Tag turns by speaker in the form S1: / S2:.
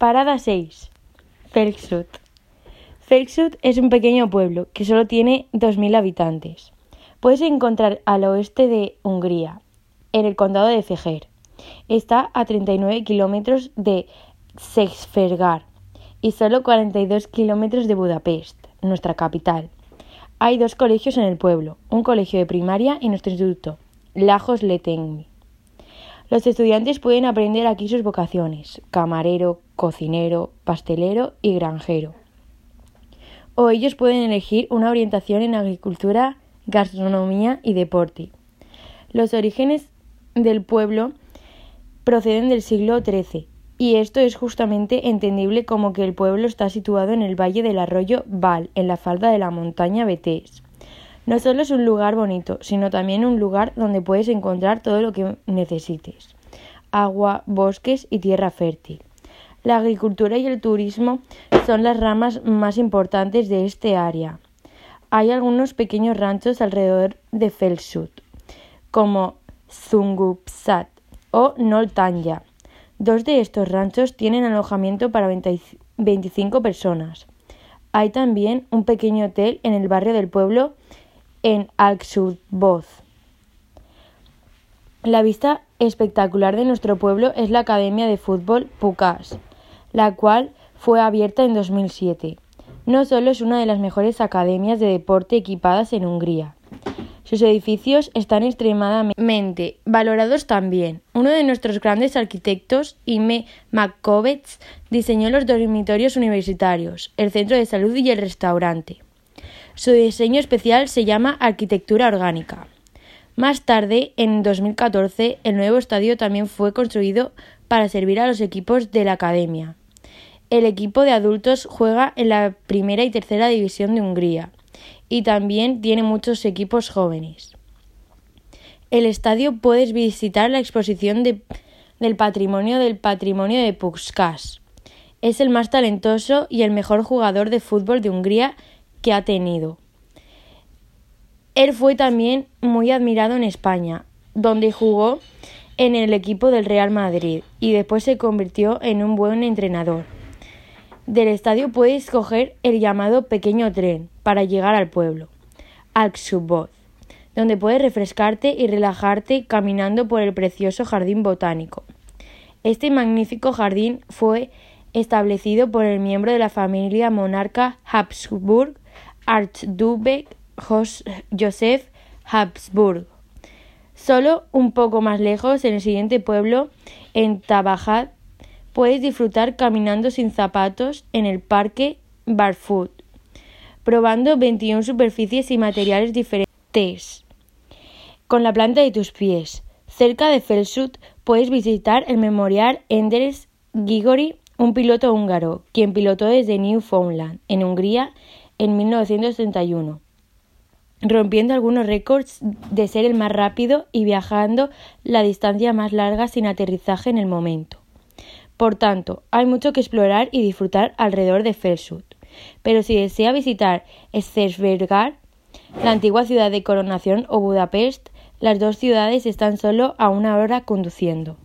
S1: Parada 6. Felksut. Felksut es un pequeño pueblo que solo tiene 2.000 habitantes. Puedes encontrar al oeste de Hungría, en el condado de Fejer. Está a 39 kilómetros de Szexférgár y solo 42 kilómetros de Budapest, nuestra capital. Hay dos colegios en el pueblo, un colegio de primaria y nuestro instituto, Lajos Letengmi. Los estudiantes pueden aprender aquí sus vocaciones, camarero, cocinero, pastelero y granjero. O ellos pueden elegir una orientación en agricultura, gastronomía y deporte. Los orígenes del pueblo proceden del siglo XIII y esto es justamente entendible como que el pueblo está situado en el valle del arroyo Val, en la falda de la montaña Betés. No solo es un lugar bonito, sino también un lugar donde puedes encontrar todo lo que necesites. Agua, bosques y tierra fértil. La agricultura y el turismo son las ramas más importantes de este área. Hay algunos pequeños ranchos alrededor de Felsut, como Zungupsat o Noltanya, Dos de estos ranchos tienen alojamiento para 25 personas. Hay también un pequeño hotel en el barrio del pueblo en Alksudboz. La vista espectacular de nuestro pueblo es la Academia de Fútbol Pukas, la cual fue abierta en 2007. No solo es una de las mejores academias de deporte equipadas en Hungría, sus edificios están extremadamente valorados también. Uno de nuestros grandes arquitectos, Ime Makovets, diseñó los dormitorios universitarios, el centro de salud y el restaurante. Su diseño especial se llama arquitectura orgánica. Más tarde, en 2014, el nuevo estadio también fue construido para servir a los equipos de la academia. El equipo de adultos juega en la primera y tercera división de Hungría y también tiene muchos equipos jóvenes. El estadio puedes visitar la exposición del patrimonio del patrimonio de Puskás. Es el más talentoso y el mejor jugador de fútbol de Hungría que ha tenido. Él fue también muy admirado en España, donde jugó en el equipo del Real Madrid y después se convirtió en un buen entrenador. Del estadio puedes coger el llamado pequeño tren para llegar al pueblo, Alxubot, donde puedes refrescarte y relajarte caminando por el precioso jardín botánico. Este magnífico jardín fue establecido por el miembro de la familia monarca Habsburg, Archduque Joseph Habsburg. Solo un poco más lejos, en el siguiente pueblo, en Tabajat, Puedes disfrutar caminando sin zapatos en el parque Barfoot, probando 21 superficies y materiales diferentes con la planta de tus pies. Cerca de Felsut puedes visitar el memorial Endres Gigori, un piloto húngaro, quien pilotó desde Newfoundland, en Hungría, en 1931 rompiendo algunos récords de ser el más rápido y viajando la distancia más larga sin aterrizaje en el momento. Por tanto, hay mucho que explorar y disfrutar alrededor de Felsut. Pero si desea visitar Szesbergár, la antigua ciudad de Coronación o Budapest, las dos ciudades están solo a una hora conduciendo.